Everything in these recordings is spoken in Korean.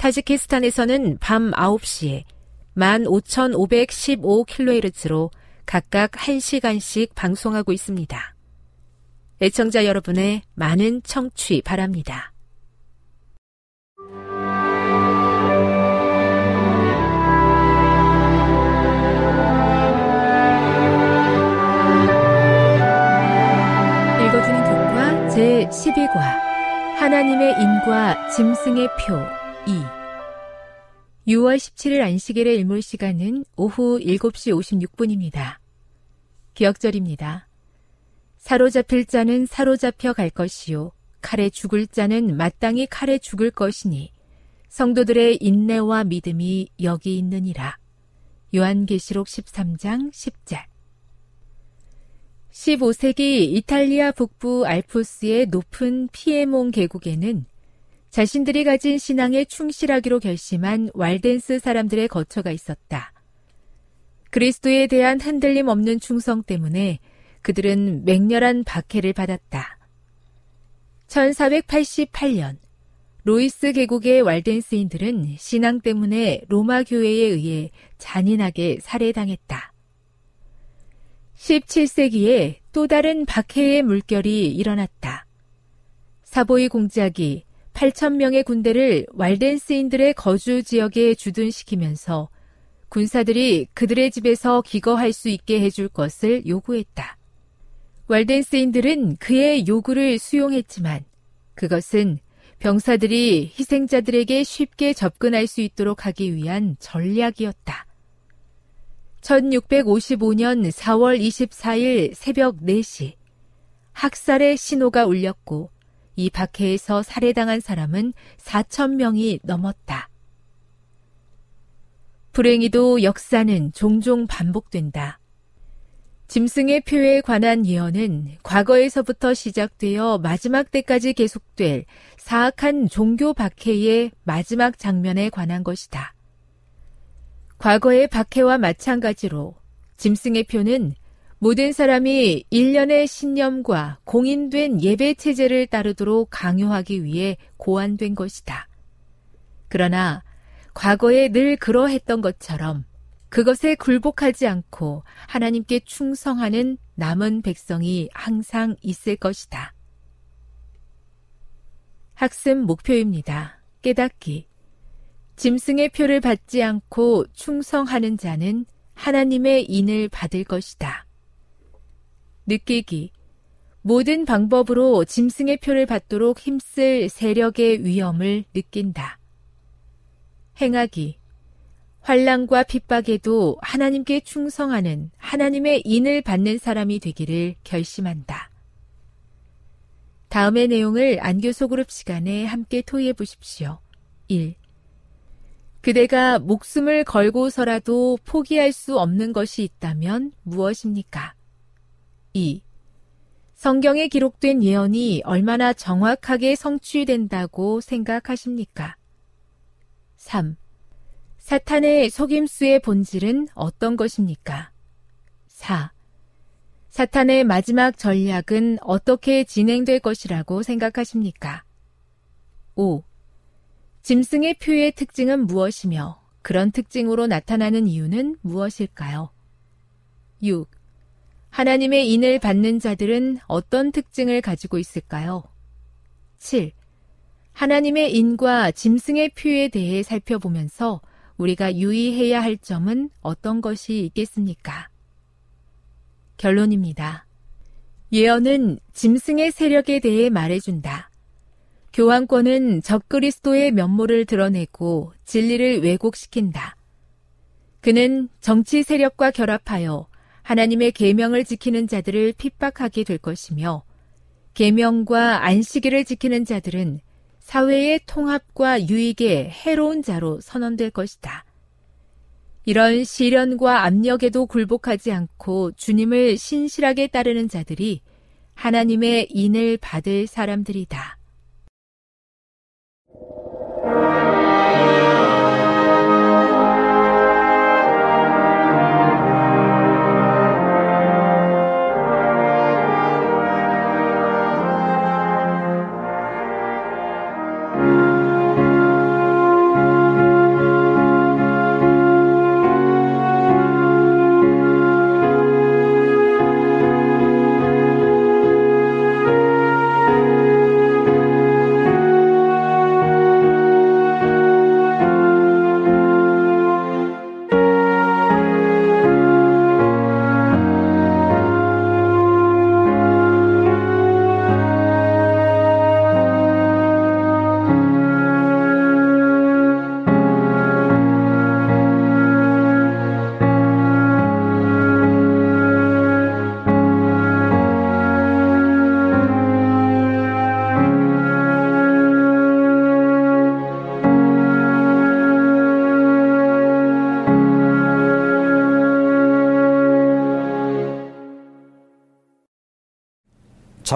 타지키스탄에서는 밤 9시에 15,515kHz로 각각 1시간씩 방송하고 있습니다. 애청자 여러분의 많은 청취 바랍니다. 읽어주는 교과 제12과 하나님의 인과 짐승의 표 2 6월 17일 안식일의 일몰 시간은 오후 7시 56분입니다. 기억절입니다. 사로잡힐 자는 사로잡혀 갈 것이요. 칼에 죽을 자는 마땅히 칼에 죽을 것이니 성도들의 인내와 믿음이 여기 있느니라. 요한계시록 13장 10절 15세기 이탈리아 북부 알프스의 높은 피에몬 계곡에는 자신들이 가진 신앙에 충실하기로 결심한 왈덴스 사람들의 거처가 있었다. 그리스도에 대한 흔들림 없는 충성 때문에 그들은 맹렬한 박해를 받았다. 1488년 로이스 계곡의 왈덴스인들은 신앙 때문에 로마 교회에 의해 잔인하게 살해당했다. 17세기에 또 다른 박해의 물결이 일어났다. 사보이 공작이 8천명의 군대를 왈덴스인들의 거주 지역에 주둔시키면서 군사들이 그들의 집에서 기거할 수 있게 해줄 것을 요구했다. 왈덴스인들은 그의 요구를 수용했지만 그것은 병사들이 희생자들에게 쉽게 접근할 수 있도록 하기 위한 전략이었다. 1655년 4월 24일 새벽 4시 학살의 신호가 울렸고 이 박해에서 살해당한 사람은 4천 명이 넘었다. 불행히도 역사는 종종 반복된다. 짐승의 표에 관한 예언은 과거에서부터 시작되어 마지막 때까지 계속될 사악한 종교 박해의 마지막 장면에 관한 것이다. 과거의 박해와 마찬가지로 짐승의 표는 모든 사람이 일련의 신념과 공인된 예배 체제를 따르도록 강요하기 위해 고안된 것이다. 그러나 과거에 늘 그러했던 것처럼 그것에 굴복하지 않고 하나님께 충성하는 남은 백성이 항상 있을 것이다. 학습 목표입니다. 깨닫기. 짐승의 표를 받지 않고 충성하는 자는 하나님의 인을 받을 것이다. 느끼기. 모든 방법으로 짐승의 표를 받도록 힘쓸 세력의 위험을 느낀다. 행하기. 환란과 핍박에도 하나님께 충성하는 하나님의 인을 받는 사람이 되기를 결심한다. 다음의 내용을 안교 소 그룹 시간에 함께 토의해 보십시오. 1. 그대가 목숨을 걸고서라도 포기할 수 없는 것이 있다면 무엇입니까? 2. 성경에 기록된 예언이 얼마나 정확하게 성취된다고 생각하십니까? 3. 사탄의 속임수의 본질은 어떤 것입니까? 4. 사탄의 마지막 전략은 어떻게 진행될 것이라고 생각하십니까? 5. 짐승의 표의 특징은 무엇이며 그런 특징으로 나타나는 이유는 무엇일까요? 6. 하나님의 인을 받는 자들은 어떤 특징을 가지고 있을까요? 7. 하나님의 인과 짐승의 표에 대해 살펴보면서 우리가 유의해야 할 점은 어떤 것이 있겠습니까? 결론입니다. 예언은 짐승의 세력에 대해 말해준다. 교황권은 적그리스도의 면모를 드러내고 진리를 왜곡시킨다. 그는 정치 세력과 결합하여 하나님의 계명을 지키는 자들을 핍박하게 될 것이며 계명과 안식일을 지키는 자들은 사회의 통합과 유익에 해로운 자로 선언될 것이다. 이런 시련과 압력에도 굴복하지 않고 주님을 신실하게 따르는 자들이 하나님의 인을 받을 사람들이다.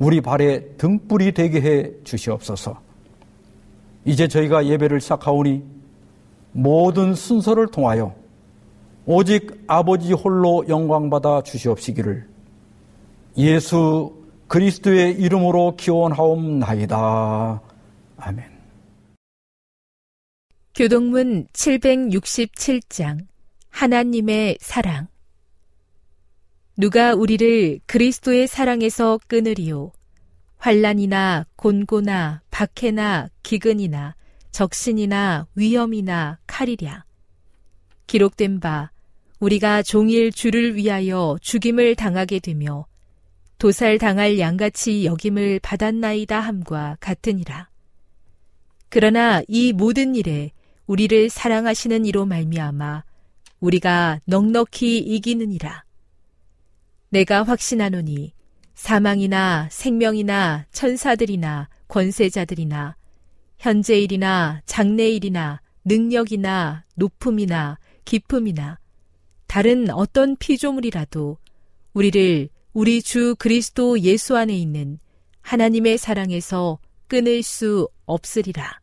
우리 발에 등불이 되게 해 주시옵소서. 이제 저희가 예배를 시작하오니 모든 순서를 통하여 오직 아버지 홀로 영광받아 주시옵시기를 예수 그리스도의 이름으로 기원하옵나이다. 아멘. 교동문 767장 하나님의 사랑 누가 우리를 그리스도의 사랑에서 끊으리요. 환란이나 곤고나 박해나 기근이나 적신이나 위험이나 칼이랴. 기록된 바 우리가 종일 주를 위하여 죽임을 당하게 되며 도살 당할 양같이 여김을 받았나이다 함과 같으니라. 그러나 이 모든 일에 우리를 사랑하시는 이로 말미암아 우리가 넉넉히 이기느니라. 내가 확신하노니 사망이나 생명이나 천사들이나 권세자들이나 현재일이나 장래일이나 능력이나 높음이나 기쁨이나 다른 어떤 피조물이라도 우리를 우리 주 그리스도 예수 안에 있는 하나님의 사랑에서 끊을 수 없으리라.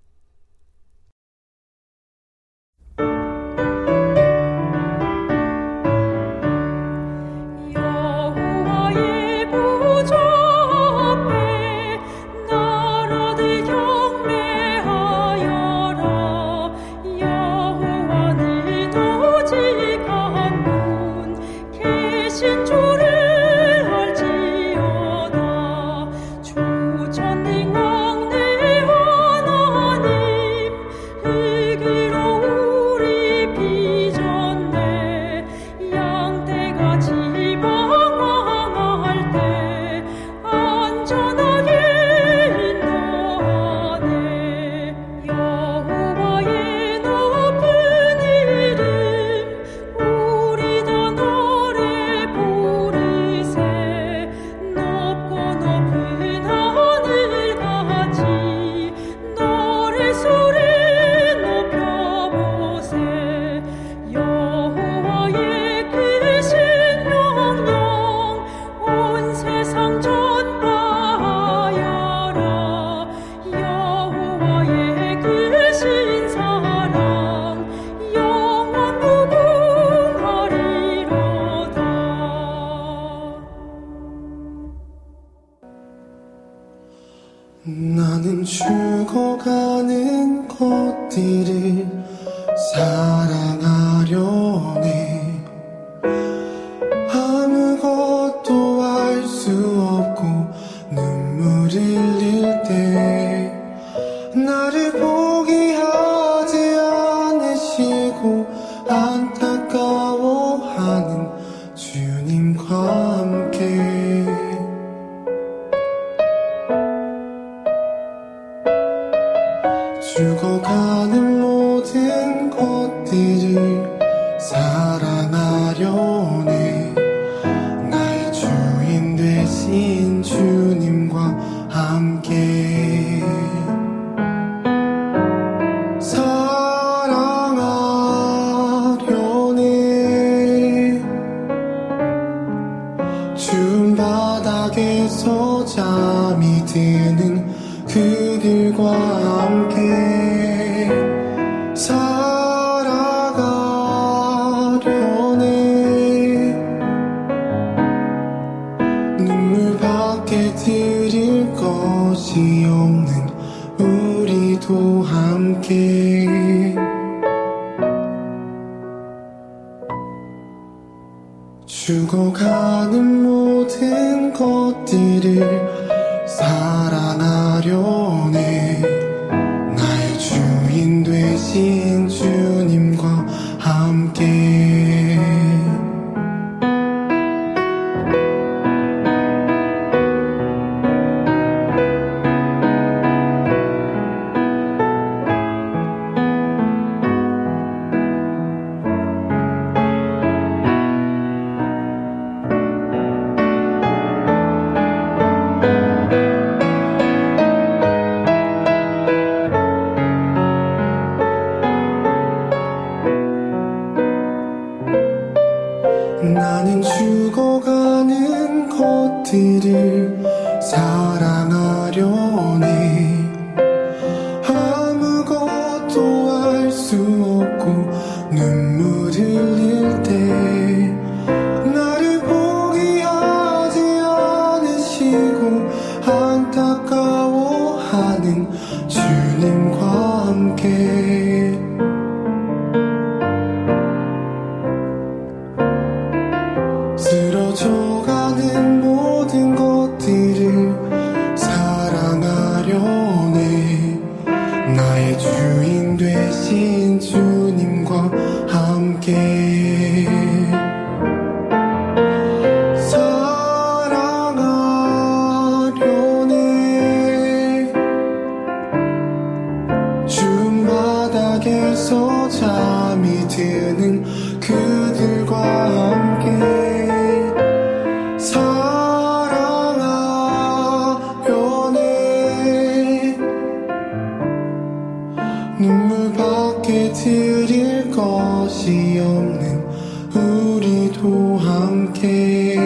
함께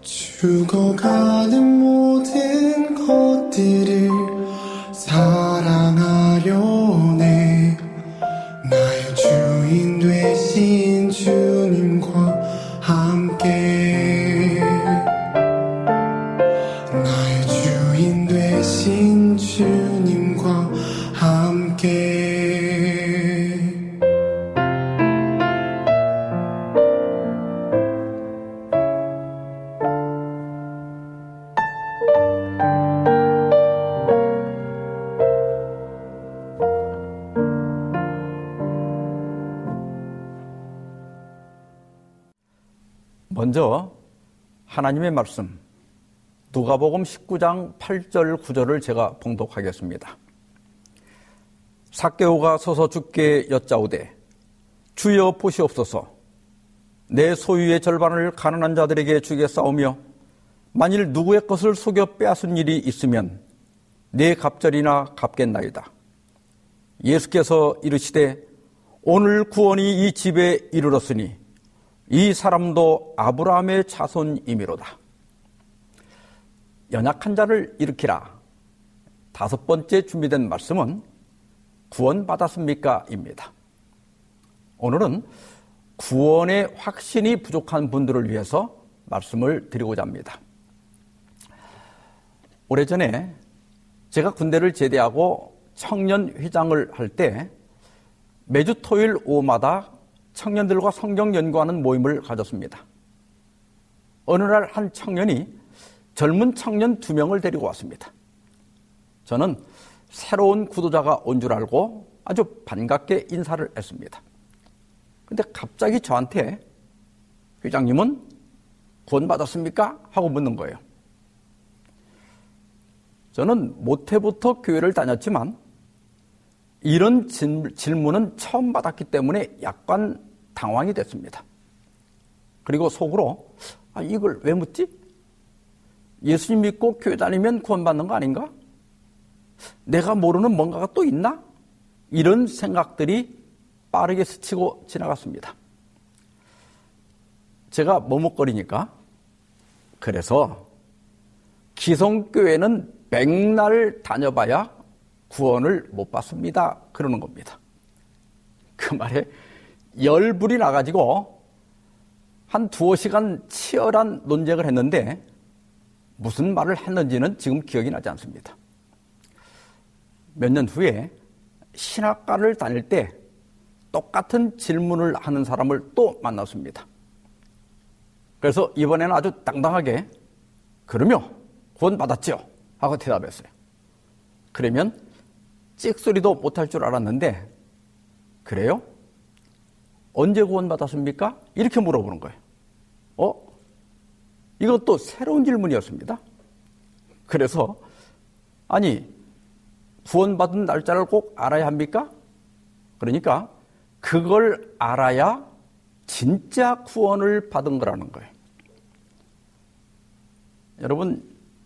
죽어가는 하나님의 말씀 누가복음 19장 8절 9절을 제가 봉독하겠습니다. 사케오가 서서 죽게 여짜오되 주여 보시옵소서 내 소유의 절반을 가난한 자들에게 주게 싸우며 만일 누구의 것을 속여 빼앗은 일이 있으면 내 갑절이나 갚겠나이다. 예수께서 이르시되 오늘 구원이 이 집에 이르렀으니 이 사람도 아브라함의 자손이미로다. 연약한 자를 일으키라. 다섯 번째 준비된 말씀은 구원받았습니까? 입니다. 오늘은 구원의 확신이 부족한 분들을 위해서 말씀을 드리고자 합니다. 오래전에 제가 군대를 제대하고 청년회장을 할 때 매주 토요일 오후마다 청년들과 성경 연구하는 모임을 가졌습니다. 어느 날 한 청년이 젊은 청년 두 명을 데리고 왔습니다. 저는 새로운 구도자가 온 줄 알고 아주 반갑게 인사를 했습니다. 근데 갑자기 저한테 회장님은 구원받았습니까? 하고 묻는 거예요. 저는 모태부터 교회를 다녔지만 이런 질문은 처음 받았기 때문에 약간 당황이 됐습니다. 그리고 속으로 아, 이걸 왜 묻지? 예수님 믿고 교회 다니면 구원받는 거 아닌가? 내가 모르는 뭔가가 또 있나? 이런 생각들이 빠르게 스치고 지나갔습니다. 제가 머뭇거리니까 그래서 기성교회는 백날 다녀봐야 구원을 못 받습니다. 그러는 겁니다. 그 말에 열불이 나가지고 한 두어 시간 치열한 논쟁을 했는데 무슨 말을 했는지는 지금 기억이 나지 않습니다. 몇 년 후에 신학과를 다닐 때 똑같은 질문을 하는 사람을 또 만났습니다. 그래서 이번에는 아주 당당하게 그러며 구원 받았죠 하고 대답했어요. 그러면 찍소리도 못할 줄 알았는데 그래요? 언제 구원 받았습니까? 이렇게 물어보는 거예요. 어? 이것도 새로운 질문이었습니다. 그래서 아니 구원받은 날짜를 꼭 알아야 합니까? 그러니까 그걸 알아야 진짜 구원을 받은 거라는 거예요. 여러분,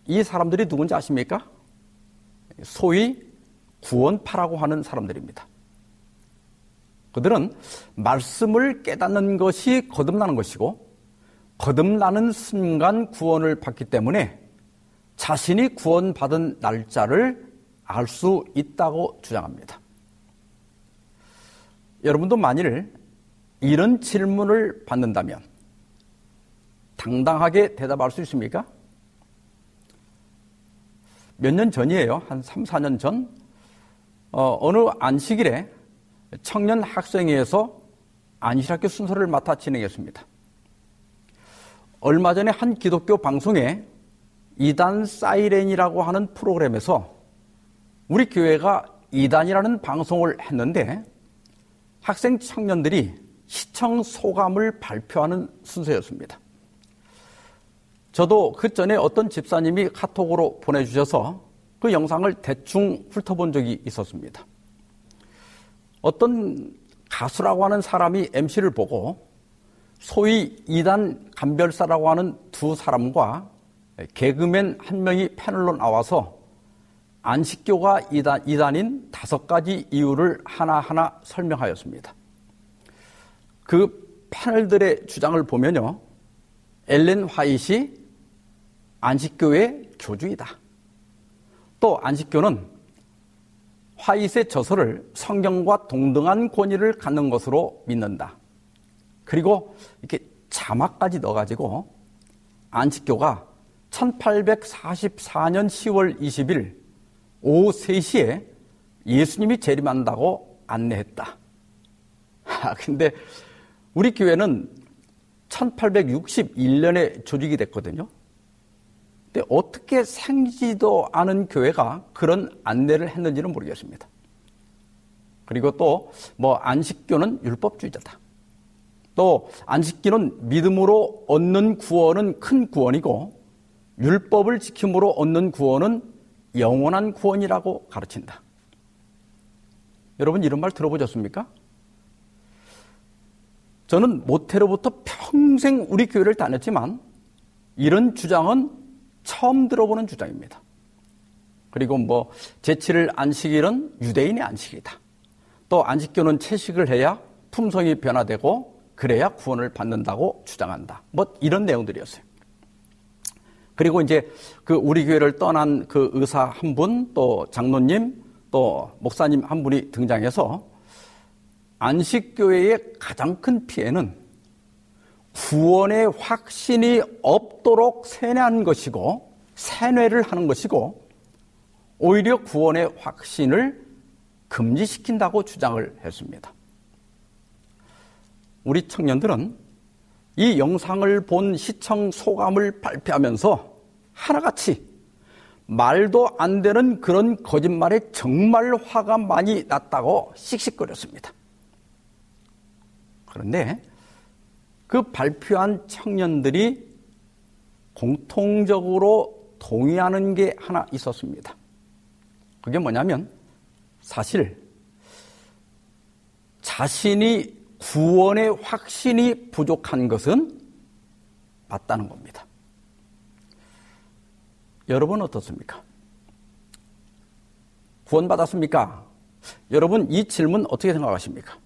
이 사람들이 누군지 아십니까? 소위 구원파라고 하는 사람들입니다. 그들은 말씀을 깨닫는 것이 거듭나는 것이고, 거듭나는 순간 구원을 받기 때문에 자신이 구원받은 날짜를 알 수 있다고 주장합니다. 여러분도 만일 이런 질문을 받는다면 당당하게 대답할 수 있습니까? 몇 년 전이에요. 한 3, 4년 전. 어, 느 안식일에 청년 학생회에서 안식학교 순서를 맡아 진행했습니다. 얼마 전에 한 기독교 방송에 이단 사이렌이라고 하는 프로그램에서 우리 교회가 이단이라는 방송을 했는데 학생 청년들이 시청 소감을 발표하는 순서였습니다. 저도 그 전에 어떤 집사님이 카톡으로 보내주셔서 그 영상을 대충 훑어본 적이 있었습니다. 어떤 가수라고 하는 사람이 MC를 보고 소위 이단 감별사라고 하는 두 사람과 개그맨 한 명이 패널로 나와서 안식교가 이단, 이단인 다섯 가지 이유를 하나하나 설명하였습니다. 그 패널들의 주장을 보면요. 엘렌 화이시 안식교의 교주이다. 또 안식교는 화이트의 저서를 성경과 동등한 권위를 갖는 것으로 믿는다. 그리고 이렇게 자막까지 넣어가지고 안식교가 1844년 10월 20일 오후 3시에 예수님이 재림한다고 안내했다. 아, 근데 우리 교회는 1861년에 조직이 됐거든요. 어떻게 생기지도 않은 교회가 그런 안내를 했는지는 모르겠습니다. 그리고 또 뭐 안식교는 율법주의자다. 또 안식기는 믿음으로 얻는 구원은 큰 구원이고 율법을 지킴으로 얻는 구원은 영원한 구원이라고 가르친다. 여러분 이런 말 들어보셨습니까? 저는 모태로부터 평생 우리 교회를 다녔지만 이런 주장은 처음 들어보는 주장입니다. 그리고 뭐 제7일 안식일은 유대인의 안식이다. 또 안식교는 채식을 해야 품성이 변화되고 그래야 구원을 받는다고 주장한다. 뭐 이런 내용들이었어요. 그리고 이제 그 우리 교회를 떠난 그 의사 한 분, 또 장로님, 또 목사님 한 분이 등장해서 안식교회의 가장 큰 피해는 구원의 확신이 없도록 세뇌한 것이고 세뇌를 하는 것이고 오히려 구원의 확신을 금지시킨다고 주장을 했습니다. 우리 청년들은 이 영상을 본 시청 소감을 발표하면서 하나같이 말도 안 되는 그런 거짓말에 정말 화가 많이 났다고 씩씩거렸습니다. 그런데 그 발표한 청년들이 공통적으로 동의하는 게 하나 있었습니다. 그게 뭐냐면 사실 자신이 구원의 확신이 부족한 것은 맞다는 겁니다. 여러분 어떻습니까? 구원받았습니까? 여러분 이 질문 어떻게 생각하십니까?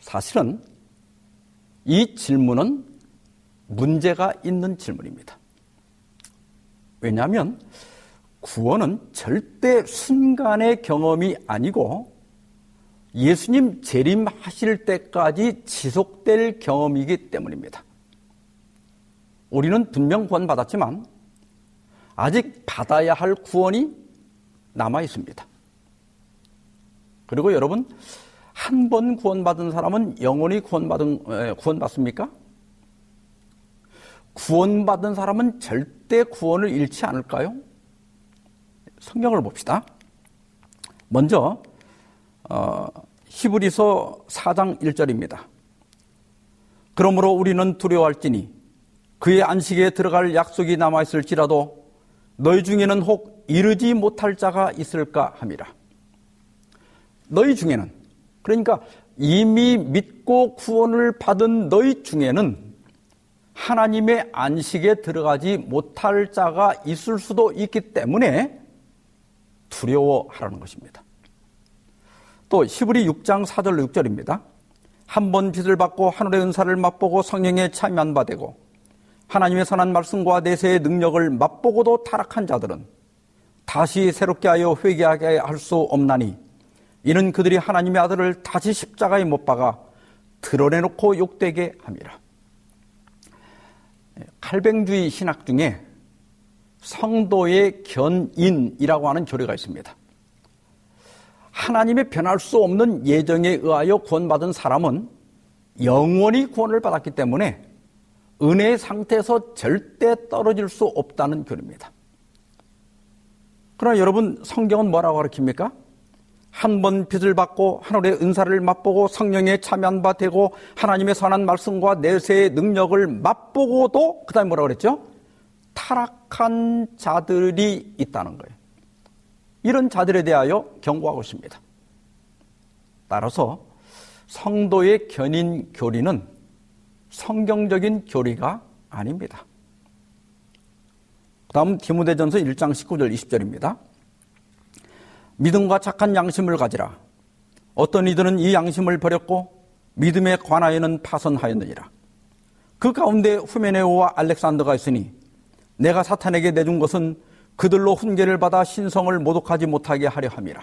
사실은 이 질문은 문제가 있는 질문입니다. 왜냐하면 구원은 절대 순간의 경험이 아니고 예수님 재림하실 때까지 지속될 경험이기 때문입니다. 우리는 분명 구원받았지만 아직 받아야 할 구원이 남아 있습니다. 그리고 여러분 한 번 구원받은 사람은 영원히 구원받은 구원받습니까? 구원받은 사람은 절대 구원을 잃지 않을까요? 성경을 봅시다. 먼저 어, 히브리서 4장 1절입니다. 그러므로 우리는 두려워할지니 그의 안식에 들어갈 약속이 남아 있을지라도 너희 중에는 혹 이르지 못할 자가 있을까 함이라. 너희 중에는 그러니까 이미 믿고 구원을 받은 너희 중에는 하나님의 안식에 들어가지 못할 자가 있을 수도 있기 때문에 두려워하라는 것입니다. 또 시브리 6장 4절 6절입니다. 한번 빛을 받고 하늘의 은사를 맛보고 성령에 참여한 바 되고 하나님의 선한 말씀과 내세의 능력을 맛보고도 타락한 자들은 다시 새롭게 하여 회개하게 할 수 없나니 이는 그들이 하나님의 아들을 다시 십자가에 못 박아 드러내놓고 욕되게 함이라. 칼뱅주의 신학 중에 성도의 견인이라고 하는 교리가 있습니다. 하나님의 변할 수 없는 예정에 의하여 구원받은 사람은 영원히 구원을 받았기 때문에 은혜의 상태에서 절대 떨어질 수 없다는 교리입니다. 그러나 여러분 성경은 뭐라고 가르칩니까? 한번 빛을 받고 하늘의 은사를 맛보고 성령에 참여한 바 되고 하나님의 선한 말씀과 내세의 능력을 맛보고도 그 다음에 뭐라고 그랬죠? 타락한 자들이 있다는 거예요. 이런 자들에 대하여 경고하고 있습니다. 따라서 성도의 견인 교리는 성경적인 교리가 아닙니다. 다음 디모데전서 1장 19절 20절입니다. 믿음과 착한 양심을 가지라. 어떤 이들은 이 양심을 버렸고 믿음에 관하여는 파선하였느니라. 그 가운데 후메네오와 알렉산더가 있으니 내가 사탄에게 내준 것은 그들로 훈계를 받아 신성을 모독하지 못하게 하려 함이라.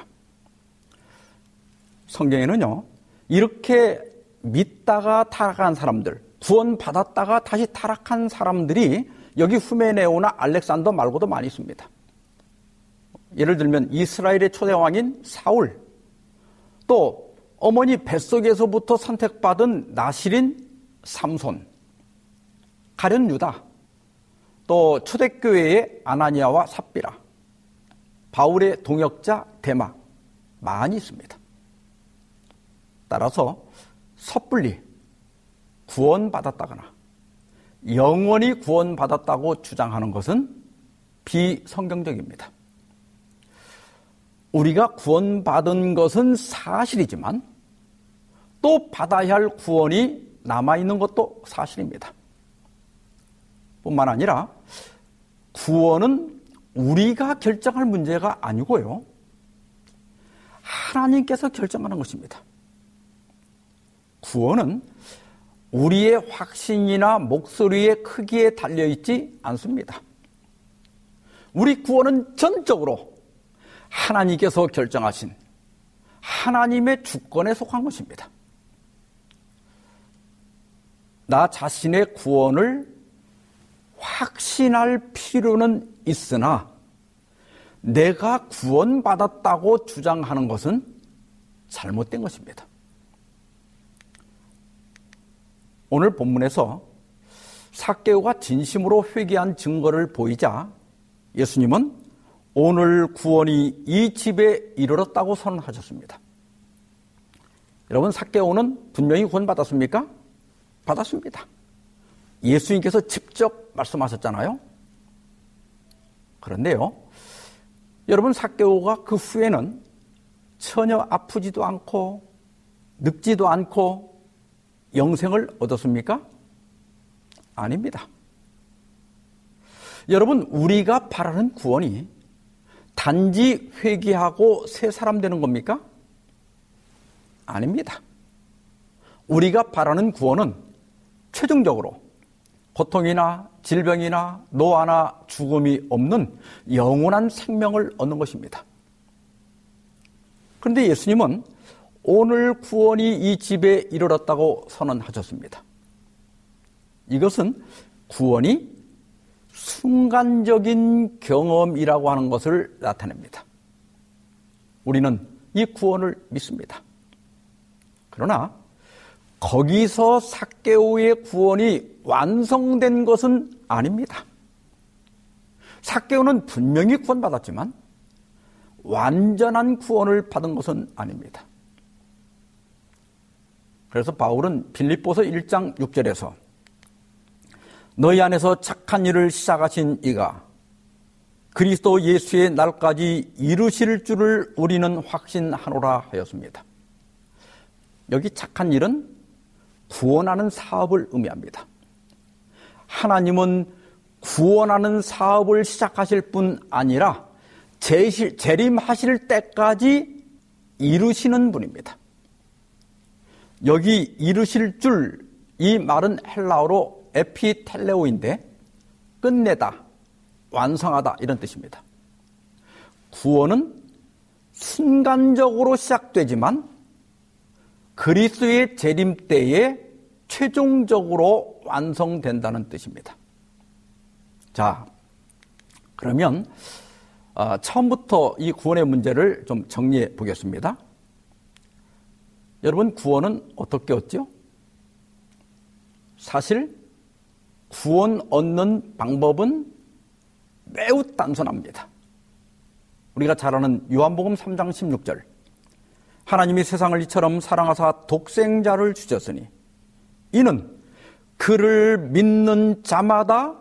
성경에는요, 이렇게 믿다가 타락한 사람들, 구원받았다가 다시 타락한 사람들이 여기 후메네오나 알렉산더 말고도 많이 있습니다. 예를 들면 이스라엘의 초대왕인 사울, 또 어머니 뱃속에서부터 선택받은 나시린 삼손, 가련 유다, 또 초대교회의 아나니아와 삽비라, 바울의 동역자 대마 많이 있습니다. 따라서 섣불리 구원받았다거나 영원히 구원받았다고 주장하는 것은 비성경적입니다. 우리가 구원받은 것은 사실이지만 또 받아야 할 구원이 남아있는 것도 사실입니다. 뿐만 아니라 구원은 우리가 결정할 문제가 아니고요. 하나님께서 결정하는 것입니다. 구원은 우리의 확신이나 목소리의 크기에 달려있지 않습니다. 우리 구원은 전적으로 하나님께서 결정하신 하나님의 주권에 속한 것입니다. 나 자신의 구원을 확신할 필요는 있으나 내가 구원받았다고 주장하는 것은 잘못된 것입니다. 오늘 본문에서 사개오가 진심으로 회개한 증거를 보이자 예수님은 오늘 구원이 이 집에 이르렀다고 선언하셨습니다. 여러분 사개오는 분명히 구원 받았습니까? 받았습니다. 예수님께서 직접 말씀하셨잖아요. 그런데요. 여러분 사개오가 그 후에는 전혀 아프지도 않고 늙지도 않고 영생을 얻었습니까? 아닙니다. 여러분 우리가 바라는 구원이 단지 회개하고 새 사람 되는 겁니까? 아닙니다. 우리가 바라는 구원은 최종적으로 고통이나 질병이나 노화나 죽음이 없는 영원한 생명을 얻는 것입니다. 그런데 예수님은 오늘 구원이 이 집에 이르렀다고 선언하셨습니다. 이것은 구원이 순간적인 경험이라고 하는 것을 나타냅니다. 우리는 이 구원을 믿습니다. 그러나 거기서 사개오의 구원이 완성된 것은 아닙니다. 사개오는 분명히 구원받았지만 완전한 구원을 받은 것은 아닙니다. 그래서 바울은 빌립보서 1장 6절에서 너희 안에서 착한 일을 시작하신 이가 그리스도 예수의 날까지 이루실 줄을 우리는 확신하노라 하였습니다. 여기 착한 일은 구원하는 사업을 의미합니다. 하나님은 구원하는 사업을 시작하실 뿐 아니라 재림하실 때까지 이루시는 분입니다. 여기 이루실 줄 이 말은 헬라어로 에피텔레오인데 끝내다, 완성하다 이런 뜻입니다. 구원은 순간적으로 시작되지만 그리스도의 재림 때에 최종적으로 완성된다는 뜻입니다. 자, 그러면 어, 처음부터 이 구원의 문제를 좀 정리해 보겠습니다. 여러분 구원은 어떻게 얻죠? 사실 구원 얻는 방법은 매우 단순합니다. 우리가 잘 아는 요한복음 3장 16절. 하나님이 세상을 이처럼 사랑하사 독생자를 주셨으니 이는 그를 믿는 자마다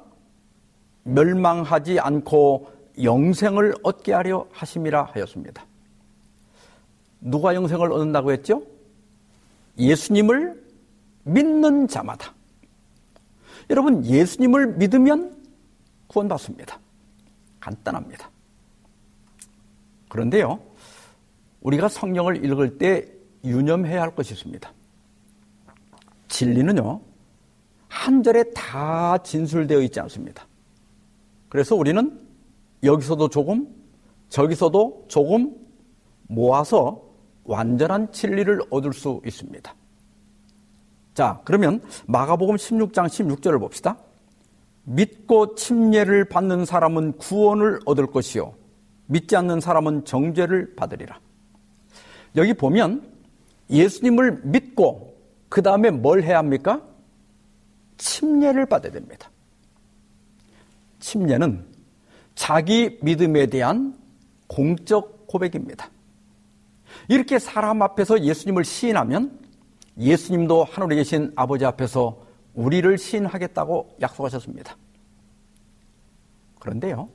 멸망하지 않고 영생을 얻게 하려 하심이라 하였습니다. 누가 영생을 얻는다고 했죠? 예수님을 믿는 자마다. 여러분, 예수님을 믿으면 구원받습니다. 간단합니다. 그런데요, 우리가 성경을 읽을 때 유념해야 할 것이 있습니다. 진리는요, 한 절에 다 진술되어 있지 않습니다. 그래서 우리는 여기서도 조금, 저기서도 조금 모아서 완전한 진리를 얻을 수 있습니다. 자, 그러면 마가복음 16장 16절을 봅시다. 믿고 침례를 받는 사람은 구원을 얻을 것이요. 믿지 않는 사람은 정죄를 받으리라. 여기 보면 예수님을 믿고 그 다음에 뭘 해야 합니까? 침례를 받아야 됩니다. 침례는 자기 믿음에 대한 공적 고백입니다. 이렇게 사람 앞에서 예수님을 시인하면 예수님도 하늘에 계신 아버지 앞에서 우리를 시인하겠다고 약속하셨습니다. 그런데요,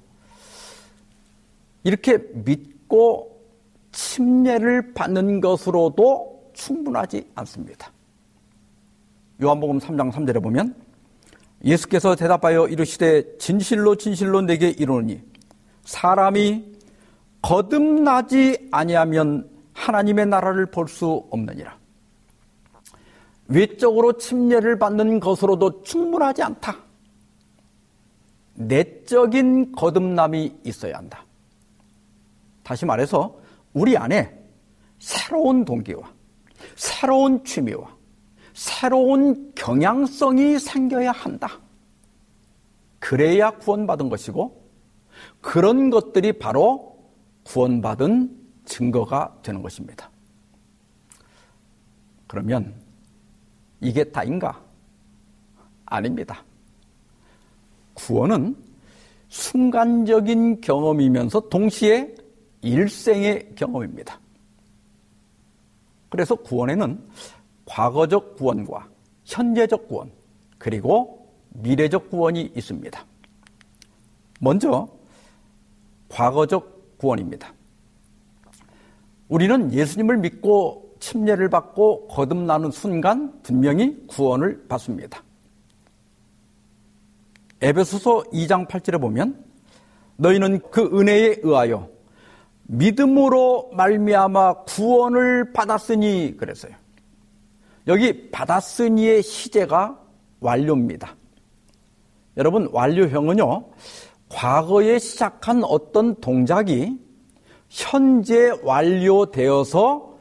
이렇게 믿고 침례를 받는 것으로도 충분하지 않습니다. 요한복음 3장 3절에 보면 예수께서 대답하여 이르시되 진실로 진실로 내게 이르노니 사람이 거듭나지 아니하면 하나님의 나라를 볼 수 없느니라. 외적으로 침례를 받는 것으로도 충분하지 않다. 내적인 거듭남이 있어야 한다. 다시 말해서 우리 안에 새로운 동기와 새로운 취미와 새로운 경향성이 생겨야 한다. 그래야 구원받은 것이고 그런 것들이 바로 구원받은 증거가 되는 것입니다. 그러면 이게 다인가? 아닙니다. 구원은 순간적인 경험이면서 동시에 일생의 경험입니다. 그래서 구원에는 과거적 구원과 현재적 구원, 그리고 미래적 구원이 있습니다. 먼저, 과거적 구원입니다. 우리는 예수님을 믿고 침례를 받고 거듭나는 순간 분명히 구원을 받습니다. 에베소서 2장 8절에 보면 너희는 그 은혜에 의하여 믿음으로 말미암아 구원을 받았으니 그랬어요. 여기 받았으니의 시제가 완료입니다. 여러분 완료형은요 과거에 시작한 어떤 동작이 현재 완료되어서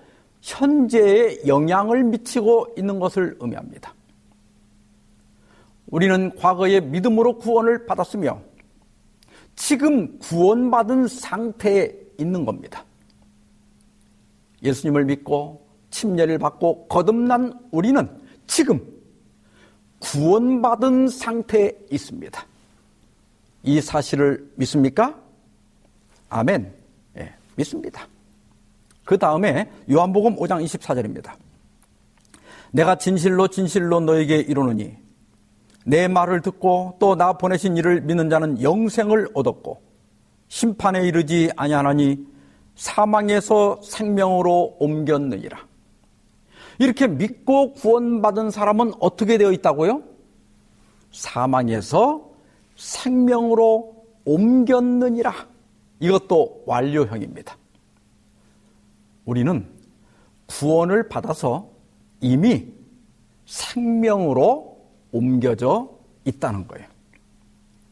현재에 영향을 미치고 있는 것을 의미합니다. 우리는 과거에 믿음으로 구원을 받았으며 지금 구원받은 상태에 있는 겁니다. 예수님을 믿고 침례를 받고 거듭난 우리는 지금 구원받은 상태에 있습니다. 이 사실을 믿습니까? 아멘. 예, 믿습니다. 그 다음에 요한복음 5장 24절입니다. 내가 진실로 진실로 너에게 이르노니 내 말을 듣고 또 나 보내신 이를 믿는 자는 영생을 얻었고 심판에 이르지 아니하나니 사망에서 생명으로 옮겼느니라. 이렇게 믿고 구원받은 사람은 어떻게 되어 있다고요? 사망에서 생명으로 옮겼느니라. 이것도 완료형입니다. 우리는 구원을 받아서 이미 생명으로 옮겨져 있다는 거예요.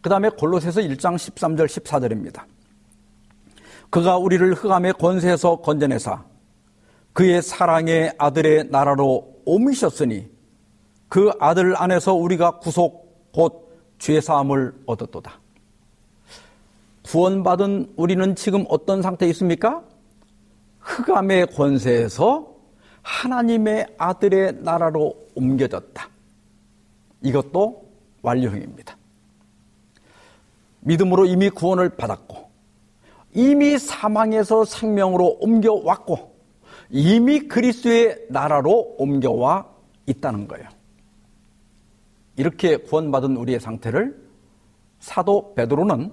그 다음에 골로새서 1장 13절 14절입니다. 그가 우리를 흑암의 권세에서 건져내사 그의 사랑의 아들의 나라로 옮기셨으니 그 아들 안에서 우리가 구속 곧 죄사함을 얻었도다. 구원받은 우리는 지금 어떤 상태에 있습니까? 흑암의 권세에서 하나님의 아들의 나라로 옮겨졌다. 이것도 완료형입니다. 믿음으로 이미 구원을 받았고, 이미 사망에서 생명으로 옮겨왔고, 이미 그리스도의 나라로 옮겨와 있다는 거예요. 이렇게 구원받은 우리의 상태를 사도 베드로는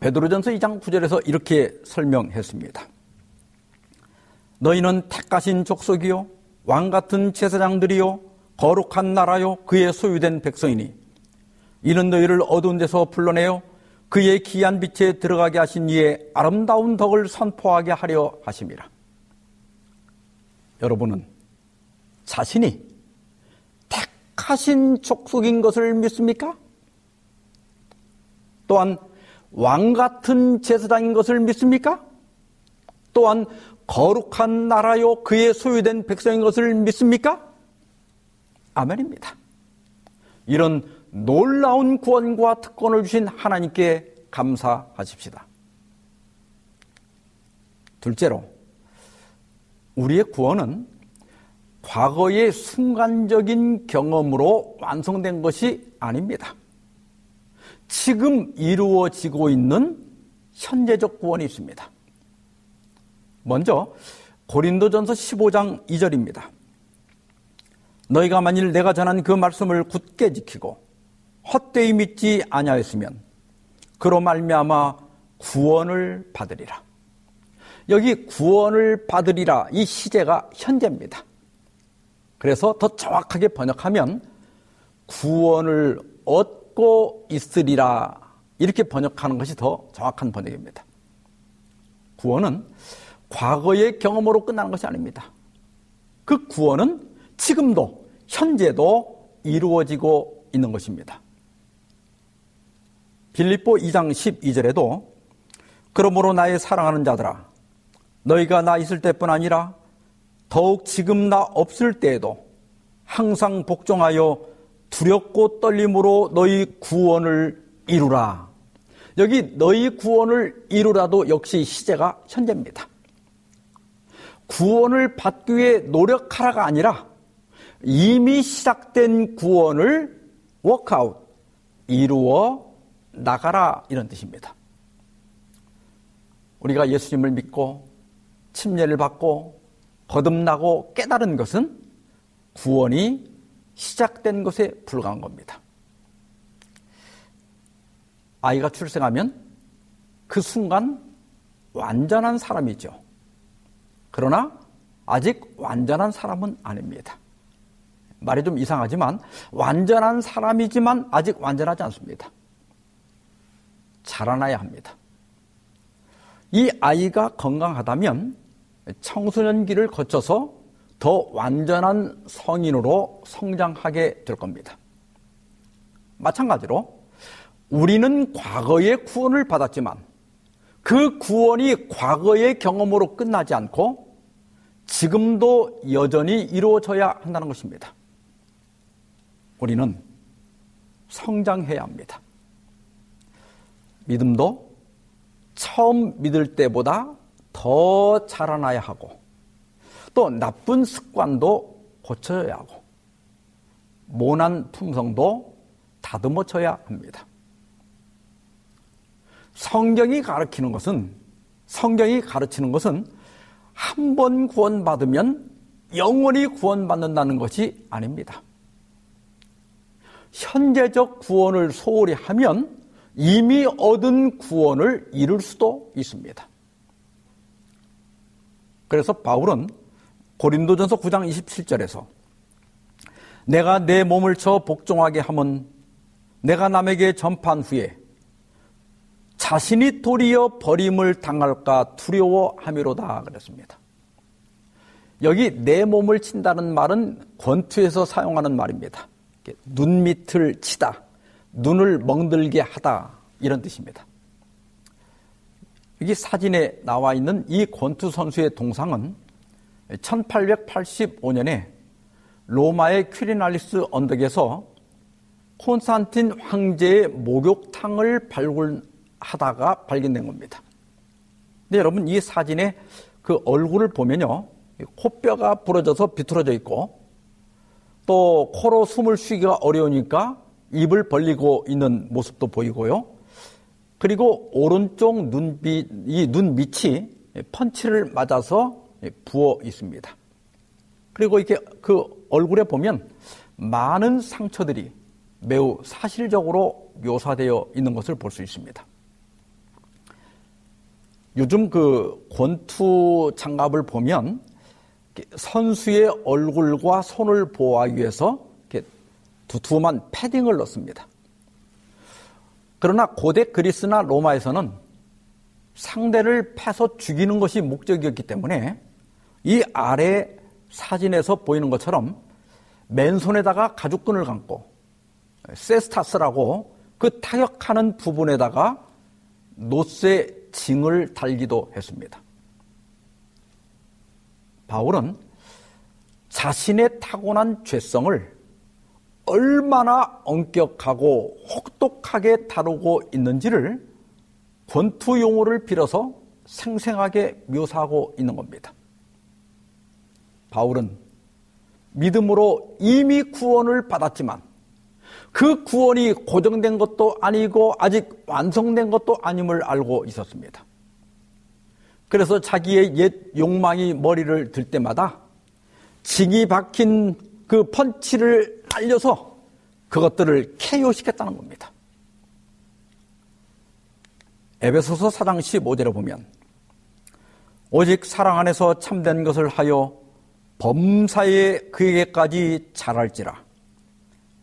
베드로전서 2장 9절에서 이렇게 설명했습니다. 너희는 택하신 족속이요 왕 같은 제사장들이요 거룩한 나라요 그의 소유된 백성이니 이는 너희를 어두운 데서 불러내어 그의 기한 빛에 들어가게 하신 이의 아름다운 덕을 선포하게 하려 하심이라. 여러분은 자신이 택하신 족속인 것을 믿습니까? 또한 왕 같은 제사장인 것을 믿습니까? 또한 거룩한 나라요 그의 소유된 백성인 것을 믿습니까? 아멘입니다. 이런 놀라운 구원과 특권을 주신 하나님께 감사하십시다. 둘째로 우리의 구원은 과거의 순간적인 경험으로 완성된 것이 아닙니다. 지금 이루어지고 있는 현재적 구원이 있습니다. 먼저 고린도전서 15장 2절입니다. 너희가 만일 내가 전한 그 말씀을 굳게 지키고 헛되이 믿지 아니하였으면 그로 말미암아 구원을 받으리라. 여기 구원을 받으리라 이 시제가 현재입니다. 그래서 더 정확하게 번역하면 구원을 얻고 있으리라 이렇게 번역하는 것이 더 정확한 번역입니다. 구원은 과거의 경험으로 끝나는 것이 아닙니다. 그 구원은 지금도 현재도 이루어지고 있는 것입니다. 빌립보 2장 12절에도 그러므로 나의 사랑하는 자들아 너희가 나 있을 때뿐 아니라 더욱 지금 나 없을 때에도 항상 복종하여 두렵고 떨림으로 너희 구원을 이루라. 여기 너희 구원을 이루라도 역시 시제가 현재입니다. 구원을 받기 위해 노력하라가 아니라 이미 시작된 구원을 워크아웃, 이루어 나가라 이런 뜻입니다. 우리가 예수님을 믿고 침례를 받고 거듭나고 깨달은 것은 구원이 시작된 것에 불과한 겁니다. 아이가 출생하면 그 순간 완전한 사람이죠. 그러나 아직 완전한 사람은 아닙니다. 말이 좀 이상하지만 완전한 사람이지만 아직 완전하지 않습니다. 자라나야 합니다. 이 아이가 건강하다면 청소년기를 거쳐서 더 완전한 성인으로 성장하게 될 겁니다. 마찬가지로 우리는 과거의 구원을 받았지만 그 구원이 과거의 경험으로 끝나지 않고 지금도 여전히 이루어져야 한다는 것입니다. 우리는 성장해야 합니다. 믿음도 처음 믿을 때보다 더 자라나야 하고 또 나쁜 습관도 고쳐야 하고 모난 품성도 다듬어져야 합니다. 성경이 가르치는 것은 성경이 가르치는 것은 한 번 구원받으면 영원히 구원받는다는 것이 아닙니다. 현재적 구원을 소홀히 하면 이미 얻은 구원을 잃을 수도 있습니다. 그래서 바울은 고린도전서 9장 27절에서 내가 내 몸을 쳐 복종하게 하면 내가 남에게 전판 후에 자신이 도리어 버림을 당할까 두려워함이로다 그랬습니다. 여기 내 몸을 친다는 말은 권투에서 사용하는 말입니다. 눈 밑을 치다, 눈을 멍들게 하다 이런 뜻입니다. 여기 사진에 나와 있는 이 권투 선수의 동상은 1885년에 로마의 퀴리날리스 언덕에서 콘스탄틴 황제의 목욕탕을 발굴 하다가 발견된 겁니다. 근데 여러분 이 사진에 그 얼굴을 보면요. 코뼈가 부러져서 비틀어져 있고 또 코로 숨을 쉬기가 어려우니까 입을 벌리고 있는 모습도 보이고요. 그리고 오른쪽 눈빛, 이 눈 밑이 펀치를 맞아서 부어 있습니다. 그리고 이렇게 그 얼굴에 보면 많은 상처들이 매우 사실적으로 묘사되어 있는 것을 볼 수 있습니다. 요즘 그 권투 장갑을 보면 선수의 얼굴과 손을 보호하기 위해서 두툼한 패딩을 넣습니다. 그러나 고대 그리스나 로마에서는 상대를 패서 죽이는 것이 목적이었기 때문에 이 아래 사진에서 보이는 것처럼 맨손에다가 가죽끈을 감고 세스타스라고 그 타격하는 부분에다가 노쇠 징을 달기도 했습니다. 바울은 자신의 타고난 죄성을 얼마나 엄격하고 혹독하게 다루고 있는지를 권투 용어를 빌어서 생생하게 묘사하고 있는 겁니다. 바울은 믿음으로 이미 구원을 받았지만 그 구원이 고정된 것도 아니고 아직 완성된 것도 아님을 알고 있었습니다. 그래서 자기의 옛 욕망이 머리를 들 때마다 징이 박힌 그 펀치를 알려서 그것들을 KO시켰다는 겁니다. 에베소서 4장 15절에 보면 오직 사랑 안에서 참된 것을 하여 범사에 그에게까지 자랄지라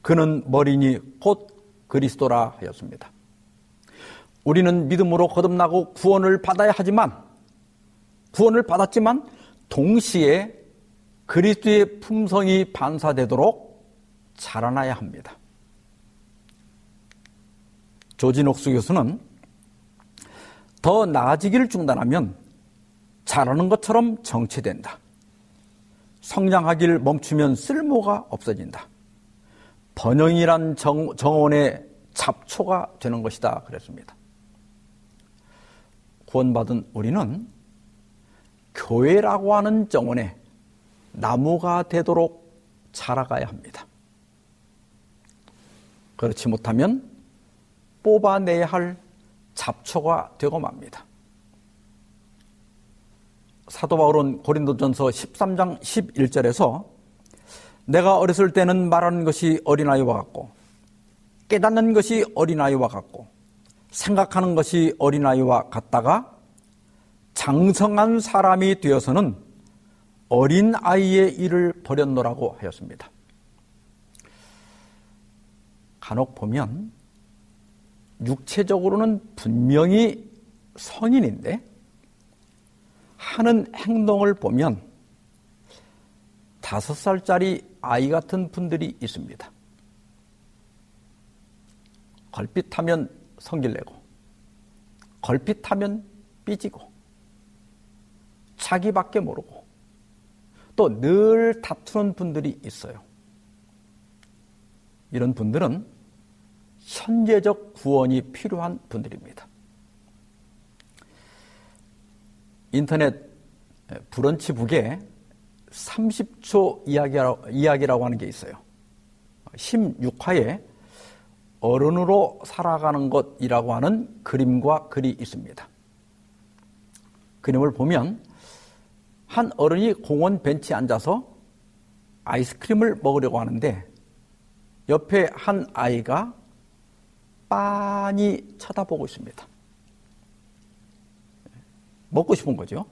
그는 머리니 곧 그리스도라 하였습니다. 우리는 믿음으로 거듭나고 구원을 받아야 하지만 구원을 받았지만 동시에 그리스도의 품성이 반사되도록 자라나야 합니다. 조진옥수 교수는 더 나아지기를 중단하면 자라는 것처럼 정체된다. 성장하기를 멈추면 쓸모가 없어진다. 번영이란 정, 정원의 잡초가 되는 것이다. 그랬습니다. 구원받은 우리는 교회라고 하는 정원에 나무가 되도록 자라가야 합니다. 그렇지 못하면 뽑아내야 할 잡초가 되고 맙니다. 사도 바울은 고린도전서 13장 11절에서 내가 어렸을 때는 말하는 것이 어린아이와 같고 깨닫는 것이 어린아이와 같고 생각하는 것이 어린아이와 같다가 장성한 사람이 되어서는 어린아이의 일을 버렸노라고 하였습니다. 간혹 보면 육체적으로는 분명히 성인인데 하는 행동을 보면 다섯 살짜리 아이 같은 분들이 있습니다. 걸핏하면 성질내고, 걸핏하면 삐지고, 자기밖에 모르고, 또 늘 다투는 분들이 있어요. 이런 분들은 현재적 구원이 필요한 분들입니다. 인터넷 브런치북에 30초 이야기라고, 하는 게 있어요. 16화에 어른으로 살아가는 것이라고 하는 그림과 글이 있습니다. 그림을 보면 한 어른이 공원 벤치에 앉아서 아이스크림을 먹으려고 하는데 옆에 한 아이가 빤히 쳐다보고 있습니다. 먹고 싶은 거죠.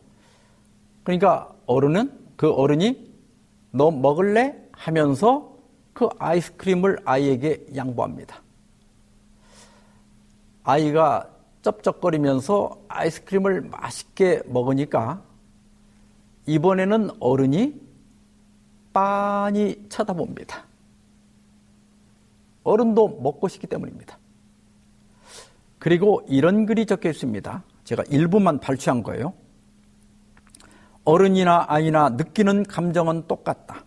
그러니까 어른은 그 어른이 너 먹을래? 하면서 그 아이스크림을 아이에게 양보합니다. 아이가 쩝쩝거리면서 아이스크림을 맛있게 먹으니까 이번에는 어른이 빤히 쳐다봅니다. 어른도 먹고 싶기 때문입니다. 그리고 이런 글이 적혀 있습니다. 제가 일부만 발췌한 거예요. 어른이나 아이나 느끼는 감정은 똑같다.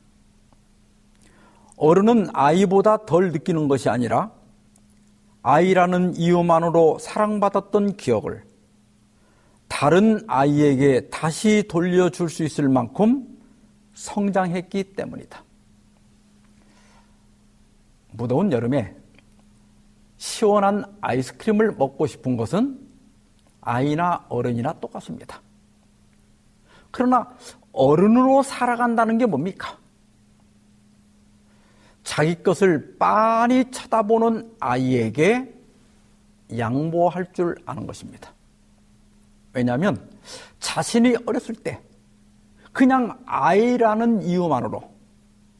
어른은 아이보다 덜 느끼는 것이 아니라 아이라는 이유만으로 사랑받았던 기억을 다른 아이에게 다시 돌려줄 수 있을 만큼 성장했기 때문이다. 무더운 여름에 시원한 아이스크림을 먹고 싶은 것은 아이나 어른이나 똑같습니다. 그러나 어른으로 살아간다는 게 뭡니까? 자기 것을 빤히 쳐다보는 아이에게 양보할 줄 아는 것입니다. 왜냐하면 자신이 어렸을 때 그냥 아이라는 이유만으로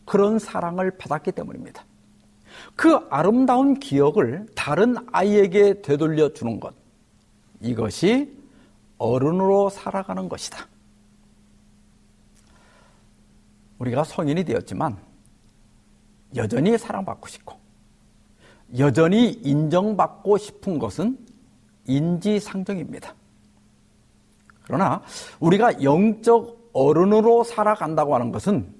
그런 사랑을 받았기 때문입니다. 그 아름다운 기억을 다른 아이에게 되돌려 주는 것. 이것이 어른으로 살아가는 것이다. 우리가 성인이 되었지만 여전히 사랑받고 싶고 여전히 인정받고 싶은 것은 인지상정입니다. 그러나 우리가 영적 어른으로 살아간다고 하는 것은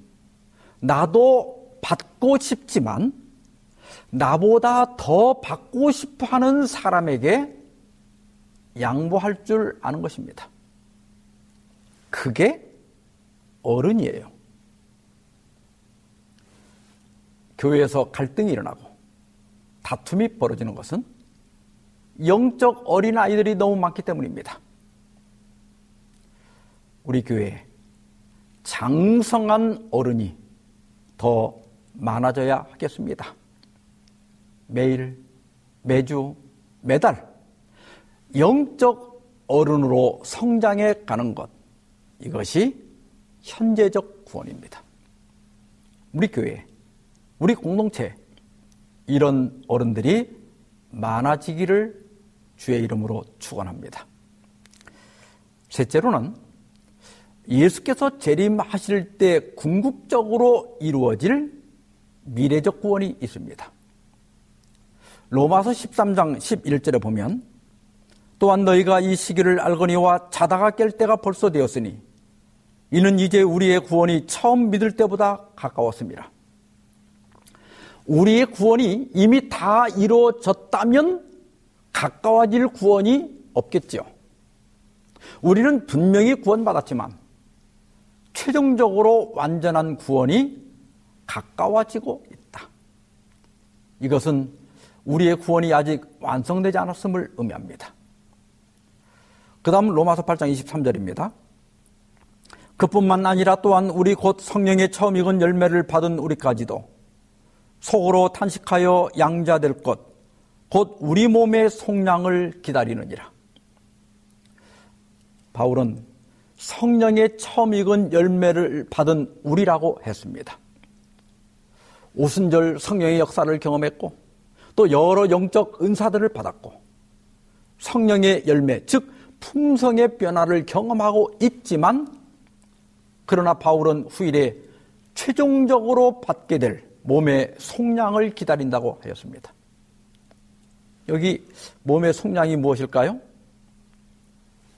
나도 받고 싶지만 나보다 더 받고 싶어 하는 사람에게 양보할 줄 아는 것입니다. 그게 어른이에요. 교회에서 갈등이 일어나고 다툼이 벌어지는 것은 영적 어린 아이들이 너무 많기 때문입니다. 우리 교회에 장성한 어른이 더 많아져야 하겠습니다. 매일, 매주, 매달 영적 어른으로 성장해 가는 것 이것이 현재적 구원입니다. 우리 교회, 우리 공동체 이런 어른들이 많아지기를 주의 이름으로 축원합니다. 셋째로는 예수께서 재림하실 때 궁극적으로 이루어질 미래적 구원이 있습니다. 로마서 13장 11절에 보면 또한 너희가 이 시기를 알거니와 자다가 깰 때가 벌써 되었으니 이는 이제 우리의 구원이 처음 믿을 때보다 가까웠습니다. 우리의 구원이 이미 다 이루어졌다면 가까워질 구원이 없겠죠. 우리는 분명히 구원받았지만 최종적으로 완전한 구원이 가까워지고 있다. 이것은 우리의 구원이 아직 완성되지 않았음을 의미합니다. 그 다음 로마서 8장 23절입니다. 그뿐만 아니라 또한 우리 곧 성령의 처음 익은 열매를 받은 우리까지도 속으로 탄식하여 양자될 것, 곧 우리 몸의 속량을 기다리느니라. 바울은 성령의 처음 익은 열매를 받은 우리라고 했습니다. 오순절 성령의 역사를 경험했고 또 여러 영적 은사들을 받았고 성령의 열매, 즉 품성의 변화를 경험하고 있지만 그러나 바울은 후일에 최종적으로 받게 될 몸의 속량을 기다린다고 하였습니다. 여기 몸의 속량이 무엇일까요?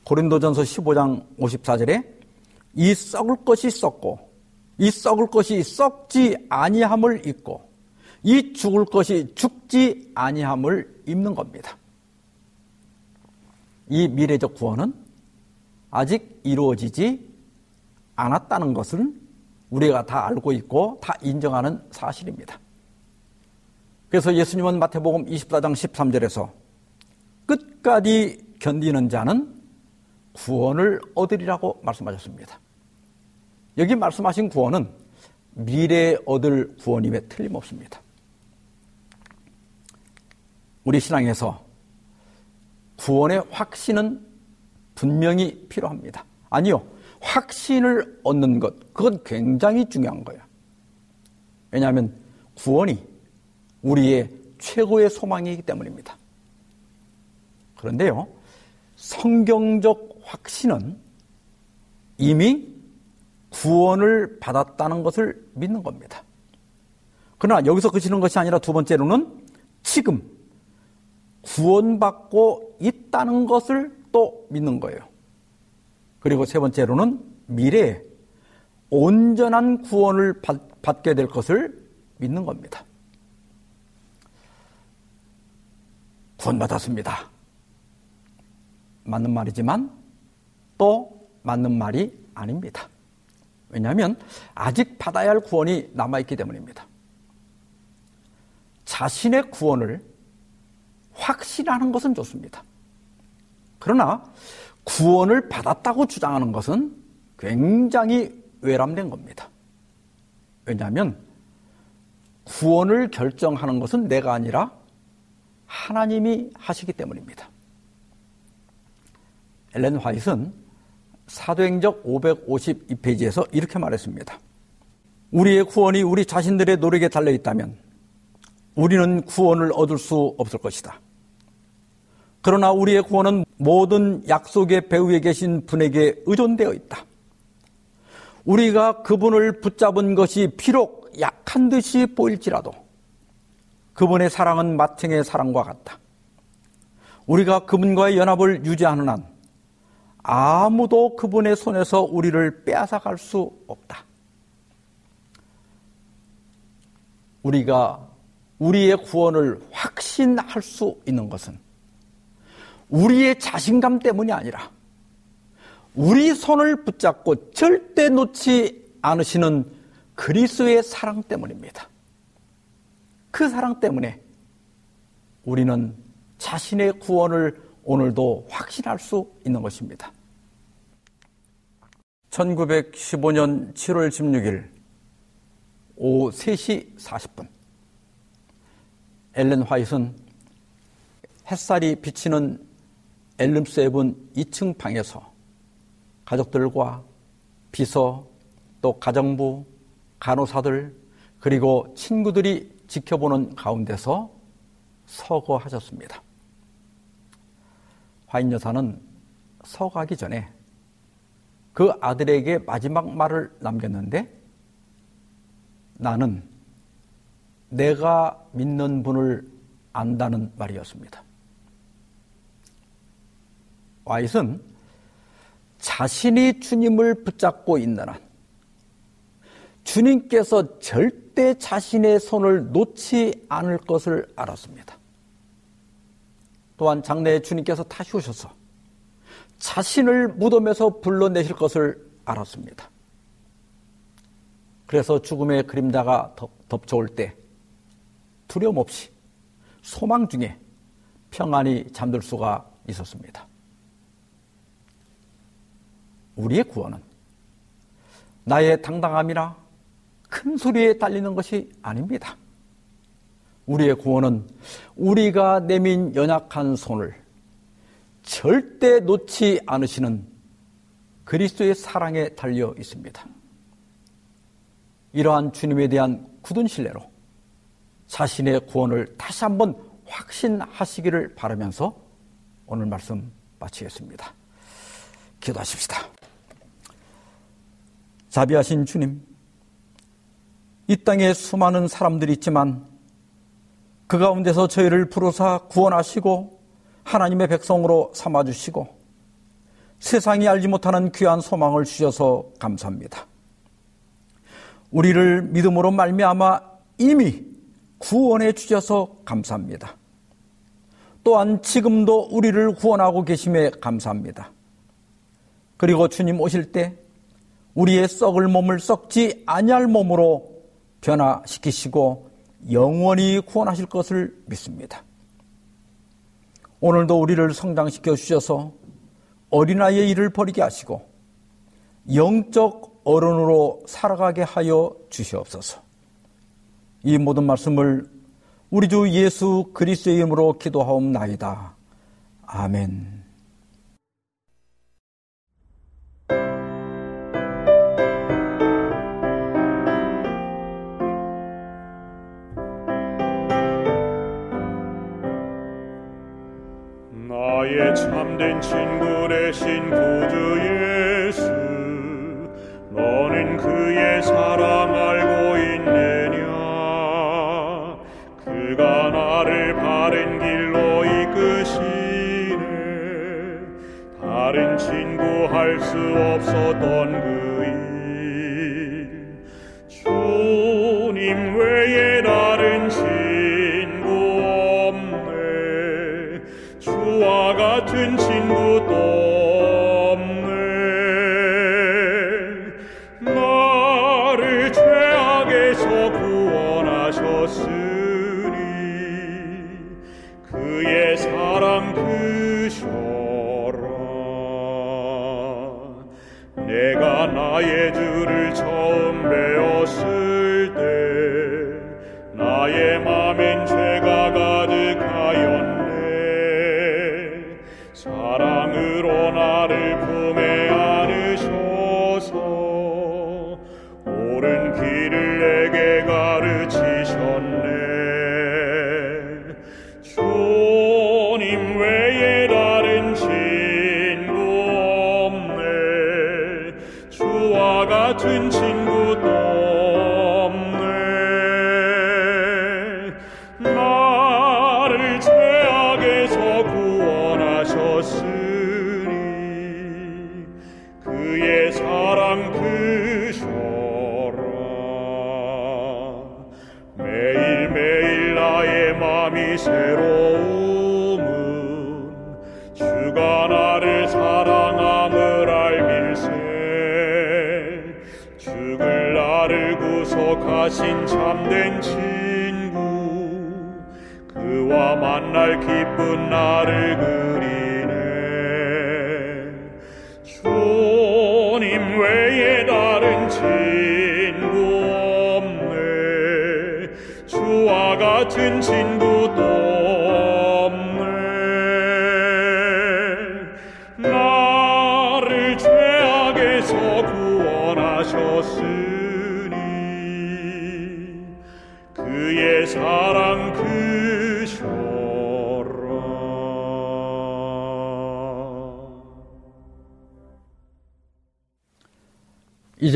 고린도전서 15장 54절에 이 썩을 것이 썩고 이 썩을 것이 썩지 아니함을 입고 이 죽을 것이 죽지 아니함을 입는 겁니다. 이 미래적 구원은 아직 이루어지지 않았다는 것은 우리가 다 알고 있고 다 인정하는 사실입니다. 그래서 예수님은 마태복음 24장 13절에서 끝까지 견디는 자는 구원을 얻으리라고 말씀하셨습니다. 여기 말씀하신 구원은 미래에 얻을 구원임에 틀림없습니다. 우리 신앙에서 구원의 확신은 분명히 필요합니다. 아니요. 확신을 얻는 것, 그건 굉장히 중요한 거예요. 왜냐하면 구원이 우리의 최고의 소망이기 때문입니다. 그런데요, 성경적 확신은 이미 구원을 받았다는 것을 믿는 겁니다. 그러나 여기서 그치는 것이 아니라 두 번째로는 지금 구원받고 있다는 것을 또 믿는 거예요. 그리고 세 번째로는 미래에 온전한 구원을 받, 게될 것을 믿는 겁니다. 구원받았습니다. 맞는 말이지만 또 맞는 말이 아닙니다. 왜냐하면 아직 받아야 할 구원이 남아있기 때문입니다. 자신의 구원을 확신하는 것은 좋습니다. 그러나 구원을 받았다고 주장하는 것은 굉장히 외람된 겁니다. 왜냐하면 구원을 결정하는 것은 내가 아니라 하나님이 하시기 때문입니다. 엘렌 화이트는 사도행적 552페이지에서 이렇게 말했습니다. 우리의 구원이 우리 자신들의 노력에 달려 있다면 우리는 구원을 얻을 수 없을 것이다. 그러나 우리의 구원은 모든 약속의 배후에 계신 분에게 의존되어 있다. 우리가 그분을 붙잡은 것이 비록 약한 듯이 보일지라도 그분의 사랑은 마탱의 사랑과 같다. 우리가 그분과의 연합을 유지하는 한 아무도 그분의 손에서 우리를 빼앗아갈 수 없다. 우리가 우리의 구원을 확신할 수 있는 것은 우리의 자신감 때문이 아니라 우리 손을 붙잡고 절대 놓지 않으시는 그리스의 사랑 때문입니다. 그 사랑 때문에 우리는 자신의 구원을 오늘도 확신할 수 있는 것입니다. 1915년 7월 16일 오후 3시 40분 엘렌 화이트는 햇살이 비치는 엘름 세븐 2층 방에서 가족들과 비서 또 가정부 간호사들 그리고 친구들이 지켜보는 가운데서 서거하셨습니다. 화인 여사는 서거하기 전에 그 아들에게 마지막 말을 남겼는데 나는 내가 믿는 분을 안다는 말이었습니다. 와잇은 자신이 주님을 붙잡고 있는 한 주님께서 절대 자신의 손을 놓지 않을 것을 알았습니다. 또한 장래에 주님께서 다시 오셔서 자신을 무덤에서 불러내실 것을 알았습니다. 그래서 죽음의 그림자가 덮쳐올 때 두려움 없이 소망 중에 평안히 잠들 수가 있었습니다. 우리의 구원은 나의 당당함이나 큰 소리에 딸리는 것이 아닙니다. 우리의 구원은 우리가 내민 연약한 손을 절대 놓지 않으시는 그리스도의 사랑에 달려 있습니다. 이러한 주님에 대한 굳은 신뢰로 자신의 구원을 다시 한번 확신하시기를 바라면서 오늘 말씀 마치겠습니다. 기도하십시다. 자비하신 주님, 이 땅에 수많은 사람들이 있지만 그 가운데서 저희를 부르사 구원하시고 하나님의 백성으로 삼아주시고 세상이 알지 못하는 귀한 소망을 주셔서 감사합니다. 우리를 믿음으로 말미암아 이미 구원해 주셔서 감사합니다. 또한 지금도 우리를 구원하고 계심에 감사합니다. 그리고 주님 오실 때 우리의 썩을 몸을 썩지 아니할 몸으로 변화시키시고 영원히 구원하실 것을 믿습니다. 오늘도 우리를 성장시켜 주셔서 어린아이의 일을 버리게 하시고 영적 어른으로 살아가게 하여 주시옵소서. 이 모든 말씀을 우리 주 예수 그리스도의 이름으로 기도하옵나이다. 아멘. 참된 친구 되신 구주 예수. 너는 그의 사랑 알고 있느냐? 그가 나를 바른 길로 이끄시네. 다른 친구 할 수 없었던 그 맘이 새로움은 주가 나를 사랑함을 알밀세. 죽을 나를 구속하신 참된 친구 그와 만날 기쁜 나를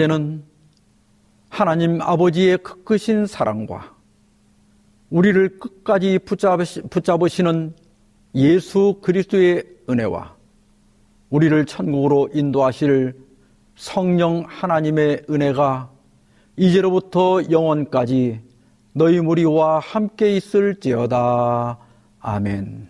이제는 하나님 아버지의 크크신 사랑과 우리를 끝까지 붙잡으시, 붙잡으시는 예수 그리스도의 은혜와 우리를 천국으로 인도하실 성령 하나님의 은혜가 이제로부터 영원까지 너희 무리와 함께 있을지어다. 아멘.